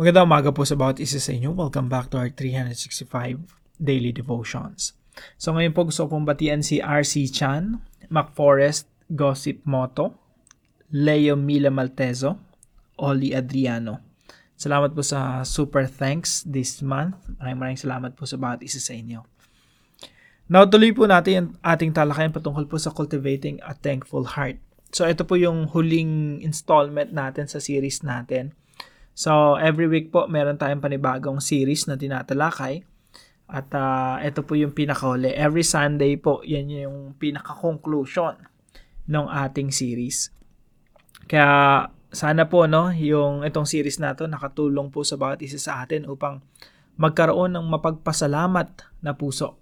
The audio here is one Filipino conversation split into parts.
Magandang umaga po sa bawat isa sa inyo. Welcome back to our 365 Daily Devotions. So ngayon po gusto kong batian si RC Chan, MacForest Gossip Moto, Leo Mila Maltezo, Oli Adriano. Salamat po sa super thanks this month. Maraming maraming salamat po sa bawat isa sa inyo. Now, tuloy po natin ang ating talakayan patungkol po sa cultivating a thankful heart. So, ito po yung huling installment natin sa series natin So, every week po, meron tayong panibagong series na tinatalakay. At uh, ito po yung pinakahuli. Every Sunday po, yan yung pinaka-conclusion ng ating series. Kaya sana po no, yung itong series na to nakatulong po sa bawat isa sa atin upang magkaroon ng mapagpasalamat na puso.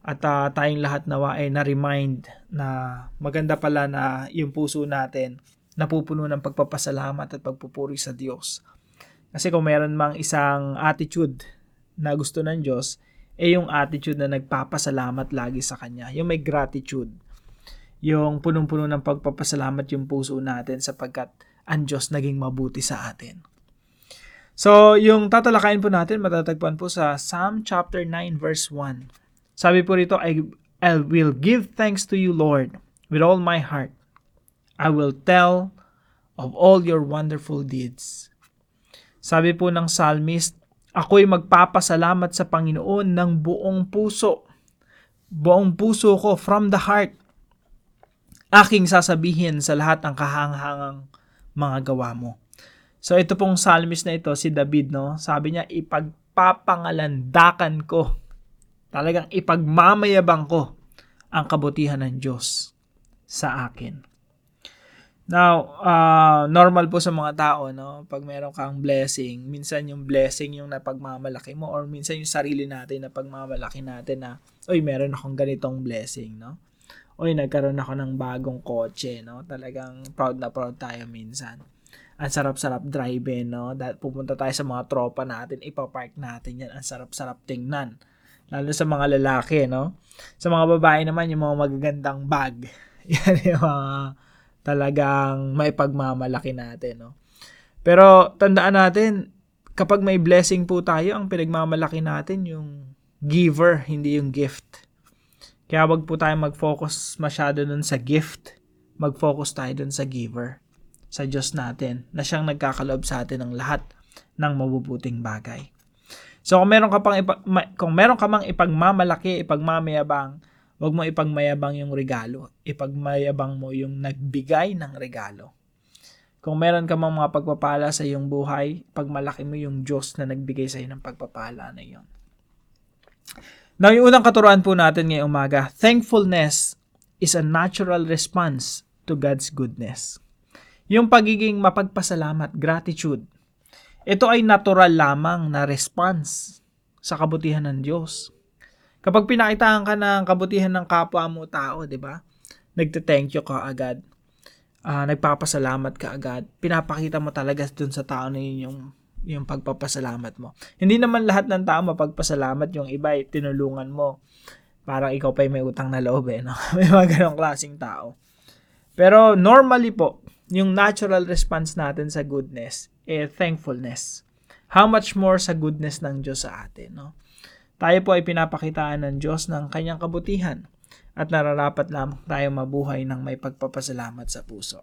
At uh, tayong lahat nawa ay na-remind na maganda pala na yung puso natin napupuno ng pagpapasalamat at pagpupuri sa Diyos kasi kung meron mang isang attitude na gusto ng Diyos, eh yung attitude na nagpapasalamat lagi sa Kanya. Yung may gratitude. Yung punong-puno ng pagpapasalamat yung puso natin sapagkat ang Diyos naging mabuti sa atin. So, yung tatalakayin po natin, matatagpuan po sa Psalm chapter 9 verse 1. Sabi po rito, I, I will give thanks to you, Lord, with all my heart. I will tell of all your wonderful deeds. Sabi po ng psalmist, ako'y magpapasalamat sa Panginoon ng buong puso. Buong puso ko from the heart. Aking sasabihin sa lahat ng kahanghangang mga gawa mo. So ito pong psalmist na ito, si David, no? sabi niya, ipagpapangalandakan ko, talagang ipagmamayabang ko ang kabutihan ng Diyos sa akin. Now, uh, normal po sa mga tao, no? Pag meron kang blessing, minsan yung blessing yung napagmamalaki mo or minsan yung sarili natin na pagmamalaki natin na, oy, meron akong ganitong blessing, no? Oy, nagkaroon ako ng bagong kotse, no? Talagang proud na proud tayo minsan. Ang sarap-sarap drive, no? Dahil pupunta tayo sa mga tropa natin, ipapark natin yan. Ang sarap-sarap tingnan. Lalo sa mga lalaki, no? Sa mga babae naman, yung mga magagandang bag. yan yung mga talagang may pagmamalaki natin. No? Pero tandaan natin, kapag may blessing po tayo, ang pinagmamalaki natin yung giver, hindi yung gift. Kaya wag po tayo mag-focus masyado nun sa gift. Mag-focus tayo dun sa giver, sa Diyos natin, na siyang nagkakaloob sa atin ng lahat ng mabubuting bagay. So kung meron ka pang ipa, kung meron ka mang ipagmamalaki, ipagmamayabang, Huwag mo ipagmayabang yung regalo. Ipagmayabang mo yung nagbigay ng regalo. Kung meron ka mang mga pagpapala sa iyong buhay, pagmalaki mo yung Diyos na nagbigay sa iyo ng pagpapala na iyon. Now, yung unang katuruan po natin ngayong umaga, thankfulness is a natural response to God's goodness. Yung pagiging mapagpasalamat, gratitude, ito ay natural lamang na response sa kabutihan ng Diyos. Kapag pinakitaan ka ng kabutihan ng kapwa mo tao, 'di ba? Nagte-thank you ka agad. Uh, nagpapasalamat ka agad. Pinapakita mo talaga dun sa tao na yun yung yung pagpapasalamat mo. Hindi naman lahat ng tao mapagpasalamat, yung iba ay tinulungan mo. Parang ikaw pa may utang na loob eh, no? may mga ganong klaseng tao. Pero normally po, yung natural response natin sa goodness, eh, thankfulness. How much more sa goodness ng Diyos sa atin, no? Tayo po ay pinapakitaan ng Diyos ng kanyang kabutihan at nararapat lamang tayo mabuhay ng may pagpapasalamat sa puso.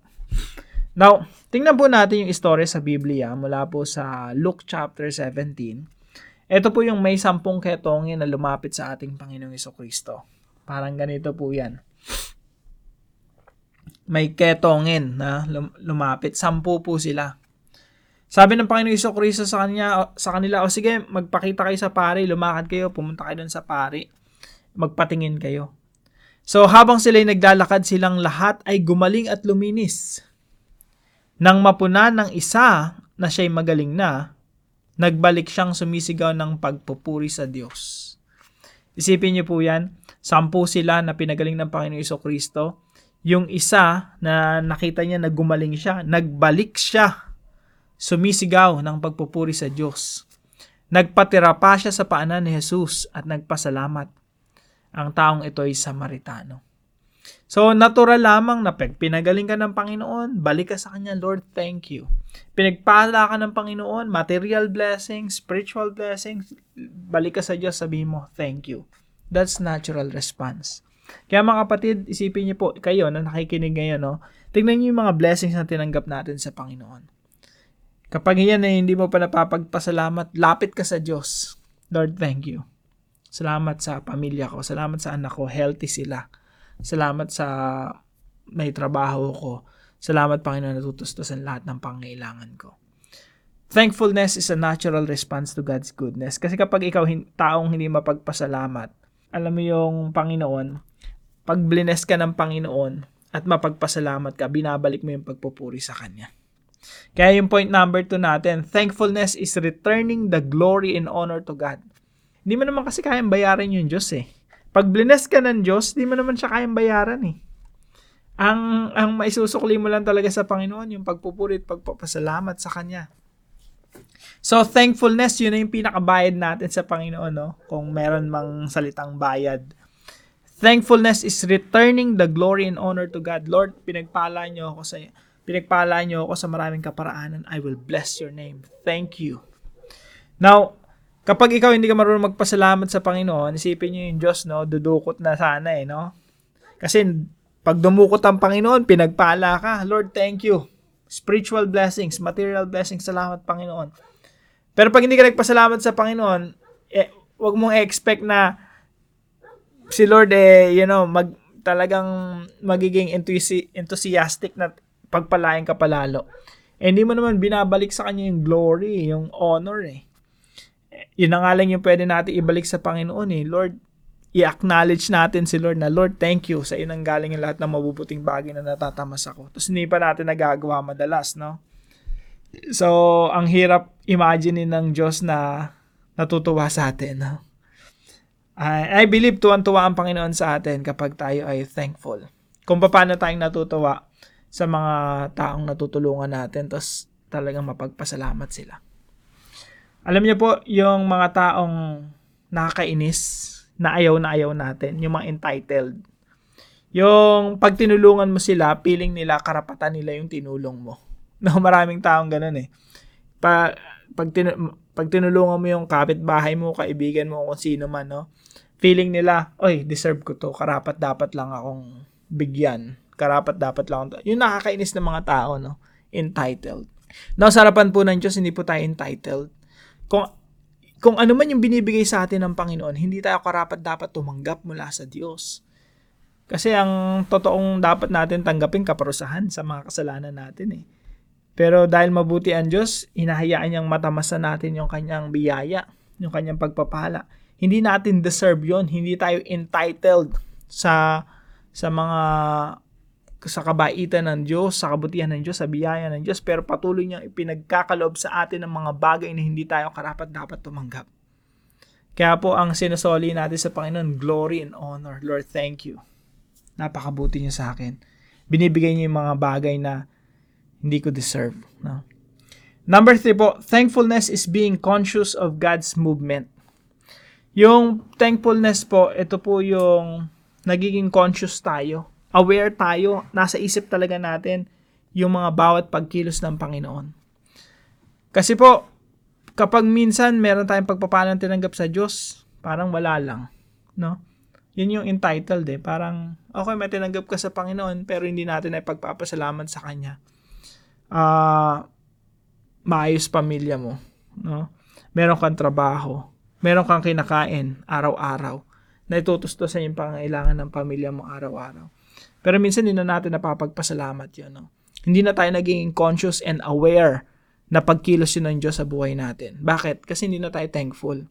Now, tingnan po natin yung istorya sa Biblia mula po sa Luke chapter 17. Ito po yung may sampung ketongin na lumapit sa ating Panginoong Kristo. Parang ganito po yan. May ketongin na lumapit. Sampu po sila. Sabi ng Panginoong Iso Kristo sa kanya sa kanila, o sige, magpakita kayo sa pari, lumakad kayo, pumunta kayo doon sa pari, magpatingin kayo. So habang sila'y naglalakad silang lahat ay gumaling at luminis. Nang mapuna ng isa na siya'y magaling na, nagbalik siyang sumisigaw ng pagpupuri sa Diyos. Isipin niyo po yan, sampu sila na pinagaling ng Panginoong Iso Kristo. Yung isa na nakita niya na gumaling siya, nagbalik siya sumisigaw ng pagpupuri sa Diyos. Nagpatira pa siya sa paanan ni Jesus at nagpasalamat. Ang taong ito ay Samaritano. So, natural lamang na pag pinagaling ka ng Panginoon, balik ka sa Kanya, Lord, thank you. Pinagpala ka ng Panginoon, material blessings, spiritual blessings, balik ka sa Diyos, sabihin mo, thank you. That's natural response. Kaya mga kapatid, isipin niyo po, kayo na nakikinig ngayon, no? tignan niyo yung mga blessings na tinanggap natin sa Panginoon. Kapag yan ay hindi mo pa napapagpasalamat, lapit ka sa Diyos. Lord, thank you. Salamat sa pamilya ko. Salamat sa anak ko. Healthy sila. Salamat sa may trabaho ko. Salamat, Panginoon, natutustusan lahat ng pangailangan ko. Thankfulness is a natural response to God's goodness. Kasi kapag ikaw hin- taong hindi mapagpasalamat, alam mo yung Panginoon, pag blines ka ng Panginoon at mapagpasalamat ka, binabalik mo yung pagpupuri sa Kanya. Kaya yung point number 2 natin, thankfulness is returning the glory and honor to God. Hindi mo naman kasi kayang bayaran yung Diyos eh. Pag blines ka ng Diyos, di mo naman siya kayang bayaran eh. Ang, ang maisusukli mo lang talaga sa Panginoon, yung pagpupuri at pagpapasalamat sa Kanya. So, thankfulness, yun na yung pinakabayad natin sa Panginoon, no? Kung meron mang salitang bayad. Thankfulness is returning the glory and honor to God. Lord, pinagpala niyo ako sa pinagpala niyo ako sa maraming kaparaanan. I will bless your name. Thank you. Now, kapag ikaw hindi ka marunong magpasalamat sa Panginoon, isipin niyo yung Diyos, no? Dudukot na sana eh, no? Kasi pag dumukot ang Panginoon, pinagpala ka. Lord, thank you. Spiritual blessings, material blessings, salamat Panginoon. Pero pag hindi ka nagpasalamat sa Panginoon, eh, wag mong expect na si Lord eh, you know, mag, talagang magiging enthusi- enthusiastic na pagpalain ka palalo. Eh, hindi mo naman binabalik sa kanya yung glory, yung honor eh. yun na nga lang yung pwede natin ibalik sa Panginoon eh. Lord, i-acknowledge natin si Lord na, Lord, thank you sa inang galing yung lahat ng mabubuting bagay na natatamas ako. Tapos hindi pa natin nagagawa madalas, no? So, ang hirap imagine ng Diyos na natutuwa sa atin. No? I, I believe tuwan-tuwa ang Panginoon sa atin kapag tayo ay thankful. Kung paano tayong natutuwa sa mga taong natutulungan natin, tapos talagang mapagpasalamat sila. Alam niyo po, yung mga taong nakakainis, na ayaw na ayaw natin, yung mga entitled. Yung pag tinulungan mo sila, feeling nila karapatan nila yung tinulong mo. No, maraming taong ganun eh. Pa, pag, tin, pag tinulungan mo yung kapitbahay mo, kaibigan mo, kung sino man, no, feeling nila, oy, deserve ko to, karapat dapat lang akong bigyan. Karapat dapat lang. Yung nakakainis ng mga tao, no, entitled. Now, sa harapan po ng Diyos, hindi po tayo entitled. Kung kung ano man yung binibigay sa atin ng Panginoon, hindi tayo karapat dapat tumanggap mula sa Diyos. Kasi ang totoong dapat natin tanggapin kaparusahan sa mga kasalanan natin eh. Pero dahil mabuti ang Diyos, hinahayaan niyang matamasan natin yung kanyang biyaya, yung kanyang pagpapala. Hindi natin deserve yon, hindi tayo entitled sa sa mga sa kabaitan ng Diyos, sa kabutihan ng Diyos, sa biyaya ng Diyos, pero patuloy niyang ipinagkakaloob sa atin ng mga bagay na hindi tayo karapat dapat tumanggap. Kaya po ang sinusoli natin sa Panginoon, glory and honor. Lord, thank you. Napakabuti niyo sa akin. Binibigay niyo yung mga bagay na hindi ko deserve. No? Number three po, thankfulness is being conscious of God's movement. Yung thankfulness po, ito po yung nagiging conscious tayo. Aware tayo, nasa isip talaga natin yung mga bawat pagkilos ng Panginoon. Kasi po, kapag minsan meron tayong pagpapalang tinanggap sa Diyos, parang wala lang. No? Yun yung entitled eh. Parang, okay, may tinanggap ka sa Panginoon, pero hindi natin ay pagpapasalamat sa Kanya uh, maayos pamilya mo, no? Meron kang trabaho, meron kang kinakain araw-araw na itutustusan yung pangailangan ng pamilya mo araw-araw. Pero minsan hindi na natin napapagpasalamat yun. No? Hindi na tayo naging conscious and aware na pagkilos yun ng Diyos sa buhay natin. Bakit? Kasi hindi na tayo thankful.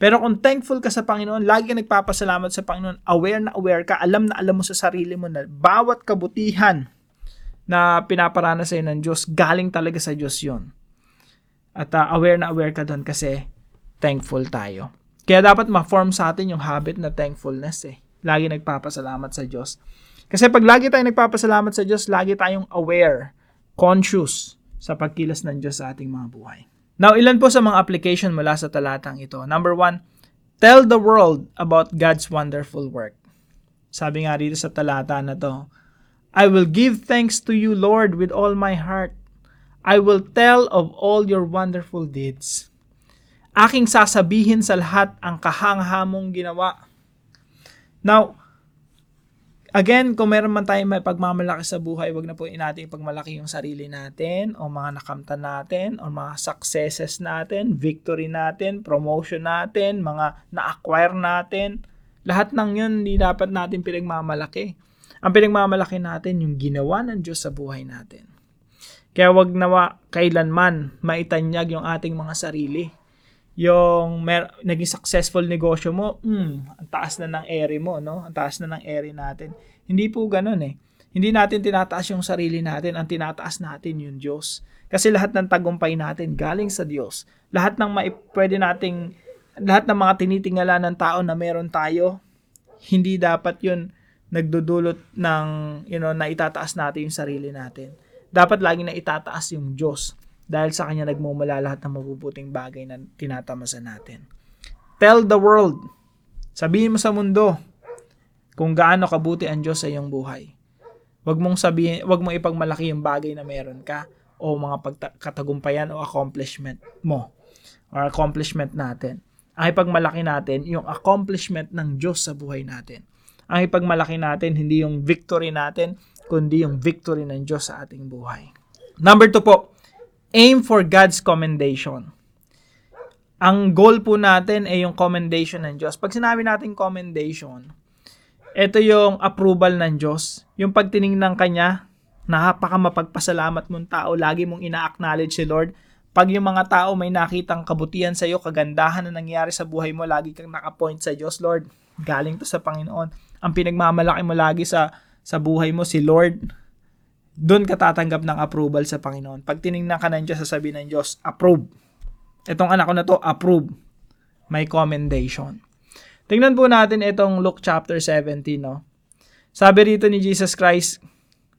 Pero kung thankful ka sa Panginoon, lagi ka nagpapasalamat sa Panginoon, aware na aware ka, alam na alam mo sa sarili mo na bawat kabutihan na pinaparana sa ng Diyos, galing talaga sa Diyos yon. At uh, aware na aware ka doon kasi thankful tayo. Kaya dapat ma-form sa atin yung habit na thankfulness eh. Lagi nagpapasalamat sa Diyos. Kasi pag lagi tayong nagpapasalamat sa Diyos, lagi tayong aware, conscious sa pagkilos ng Diyos sa ating mga buhay. Now, ilan po sa mga application mula sa talatang ito? Number one, tell the world about God's wonderful work. Sabi nga rito sa talata na to, I will give thanks to you, Lord, with all my heart. I will tell of all your wonderful deeds. Aking sasabihin sa lahat ang kahanghamong ginawa. Now, again, kung meron man tayong may pagmamalaki sa buhay, wag na po natin pagmalaki yung sarili natin o mga nakamtan natin o mga successes natin, victory natin, promotion natin, mga na-acquire natin. Lahat ng yun, hindi dapat natin pinagmamalaki. Ang pinagmamalaki natin, yung ginawa ng Diyos sa buhay natin. Kaya wag nawa kailanman maitanyag yung ating mga sarili yung mer- naging successful negosyo mo, mm, ang taas na ng ere mo, no? Ang taas na ng ere natin. Hindi po ganun eh. Hindi natin tinataas yung sarili natin, ang tinataas natin yung Diyos. Kasi lahat ng tagumpay natin galing sa Diyos. Lahat ng mai- pwede nating lahat ng mga tinitingala ng tao na meron tayo, hindi dapat yun nagdudulot ng, you know, na itataas natin yung sarili natin. Dapat lagi na itataas yung Diyos dahil sa kanya nagmumula lahat ng mabubuting bagay na tinatamasa natin. Tell the world, sabihin mo sa mundo, kung gaano kabuti ang Diyos sa iyong buhay. Huwag mong sabihin, huwag mong ipagmalaki yung bagay na meron ka o mga pagta- katagumpayan o accomplishment mo or accomplishment natin. Ang ipagmalaki natin yung accomplishment ng Diyos sa buhay natin. Ang ipagmalaki natin hindi yung victory natin, kundi yung victory ng Diyos sa ating buhay. Number two po, aim for God's commendation. Ang goal po natin ay yung commendation ng Diyos. Pag sinabi natin commendation, ito yung approval ng Diyos. Yung pagtiningnan kanya, napaka mapagpasalamat mong tao, lagi mong ina-acknowledge si Lord. Pag yung mga tao may nakitang kabutihan sa iyo, kagandahan na nangyari sa buhay mo, lagi kang nakapoint sa Diyos, Lord. Galing to sa Panginoon. Ang pinagmamalaki mo lagi sa sa buhay mo si Lord doon ka tatanggap ng approval sa Panginoon. Pag tiningnan ka ng Diyos, sasabihin ng Diyos, approve. Itong anak ko na to, approve. May commendation. Tingnan po natin itong Luke chapter 17, no? Sabi rito ni Jesus Christ,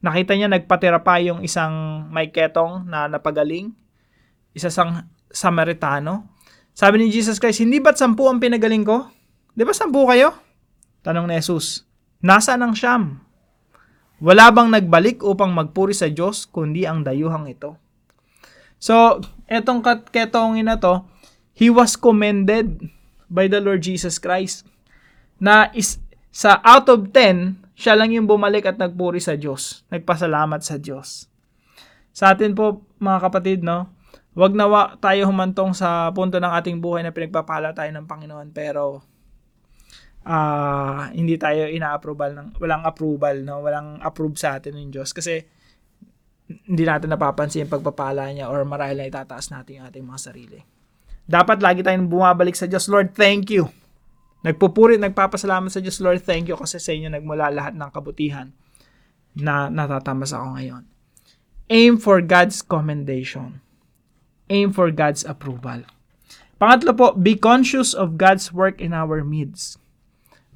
nakita niya nagpatira pa yung isang may ketong na napagaling, isa sang Samaritano. Sabi ni Jesus Christ, hindi ba't sampu ang pinagaling ko? Di ba sampu kayo? Tanong ni Jesus, nasa ang siyam? Wala bang nagbalik upang magpuri sa Diyos kundi ang dayuhang ito? So, etong ketongin na to, he was commended by the Lord Jesus Christ na is, sa out of 10, siya lang yung bumalik at nagpuri sa Diyos. Nagpasalamat sa Diyos. Sa atin po, mga kapatid, no, wag nawa tayo humantong sa punto ng ating buhay na pinagpapala tayo ng Panginoon pero uh, hindi tayo ina-approval ng walang approval no walang approve sa atin ng Diyos kasi hindi natin napapansin yung pagpapala niya or marahil na itataas natin yung ating mga sarili. Dapat lagi tayong bumabalik sa Diyos, Lord, thank you. Nagpupuri, nagpapasalamat sa Diyos, Lord, thank you kasi sa inyo nagmula lahat ng kabutihan na natatamas ako ngayon. Aim for God's commendation. Aim for God's approval. Pangatlo po, be conscious of God's work in our midst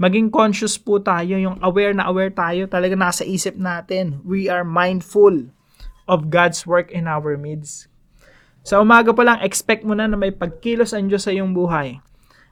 maging conscious po tayo, yung aware na aware tayo, talaga nasa isip natin. We are mindful of God's work in our midst. Sa umaga pa lang, expect mo na na may pagkilos ang Diyos sa iyong buhay.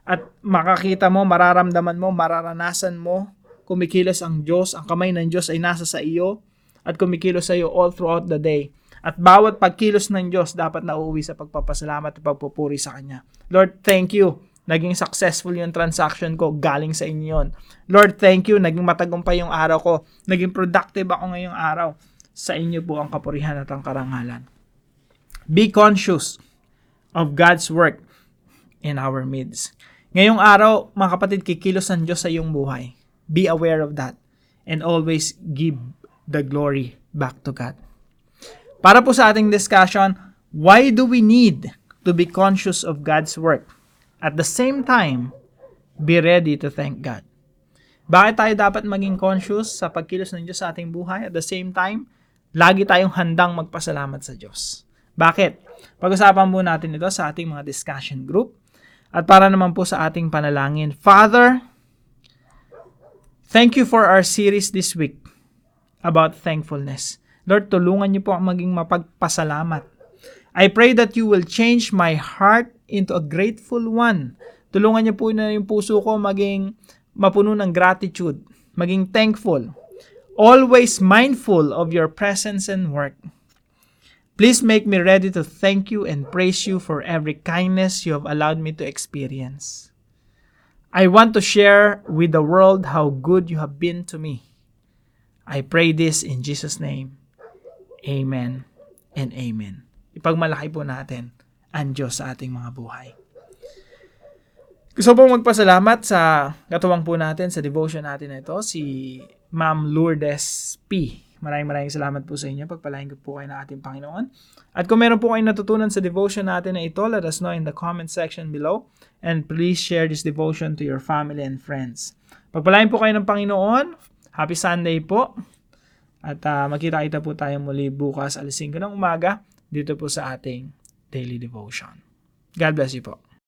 At makakita mo, mararamdaman mo, mararanasan mo, kumikilos ang Diyos, ang kamay ng Diyos ay nasa sa iyo, at kumikilos sa iyo all throughout the day. At bawat pagkilos ng Diyos dapat na uuwi sa pagpapasalamat at pagpupuri sa Kanya. Lord, thank you naging successful yung transaction ko, galing sa inyo yun. Lord, thank you, naging matagumpay yung araw ko, naging productive ako ngayong araw. Sa inyo po ang kapurihan at ang karangalan. Be conscious of God's work in our midst. Ngayong araw, mga kapatid, kikilos ang Diyos sa iyong buhay. Be aware of that and always give the glory back to God. Para po sa ating discussion, why do we need to be conscious of God's work? At the same time, be ready to thank God. Bakit tayo dapat maging conscious sa pagkilos ng Diyos sa ating buhay? At the same time, lagi tayong handang magpasalamat sa Diyos. Bakit? Pag-usapan po natin ito sa ating mga discussion group. At para naman po sa ating panalangin, Father, thank you for our series this week about thankfulness. Lord, tulungan niyo po ang maging mapagpasalamat. I pray that you will change my heart into a grateful one. Tulungan niyo po na yung puso ko maging mapuno ng gratitude, maging thankful, always mindful of your presence and work. Please make me ready to thank you and praise you for every kindness you have allowed me to experience. I want to share with the world how good you have been to me. I pray this in Jesus' name. Amen and amen. Ipagmalaki po natin ang Diyos sa ating mga buhay. Gusto pong magpasalamat sa katuwang po natin sa devotion natin na ito, si Ma'am Lourdes P. Maraming maraming salamat po sa inyo. Pagpalain ko po kayo ng ating Panginoon. At kung meron po kayong natutunan sa devotion natin na ito, let us know in the comment section below. And please share this devotion to your family and friends. Pagpalain po kayo ng Panginoon. Happy Sunday po. At uh, magkita-kita po tayo muli bukas alas 5 ng umaga dito po sa ating daily devotion. God bless you po.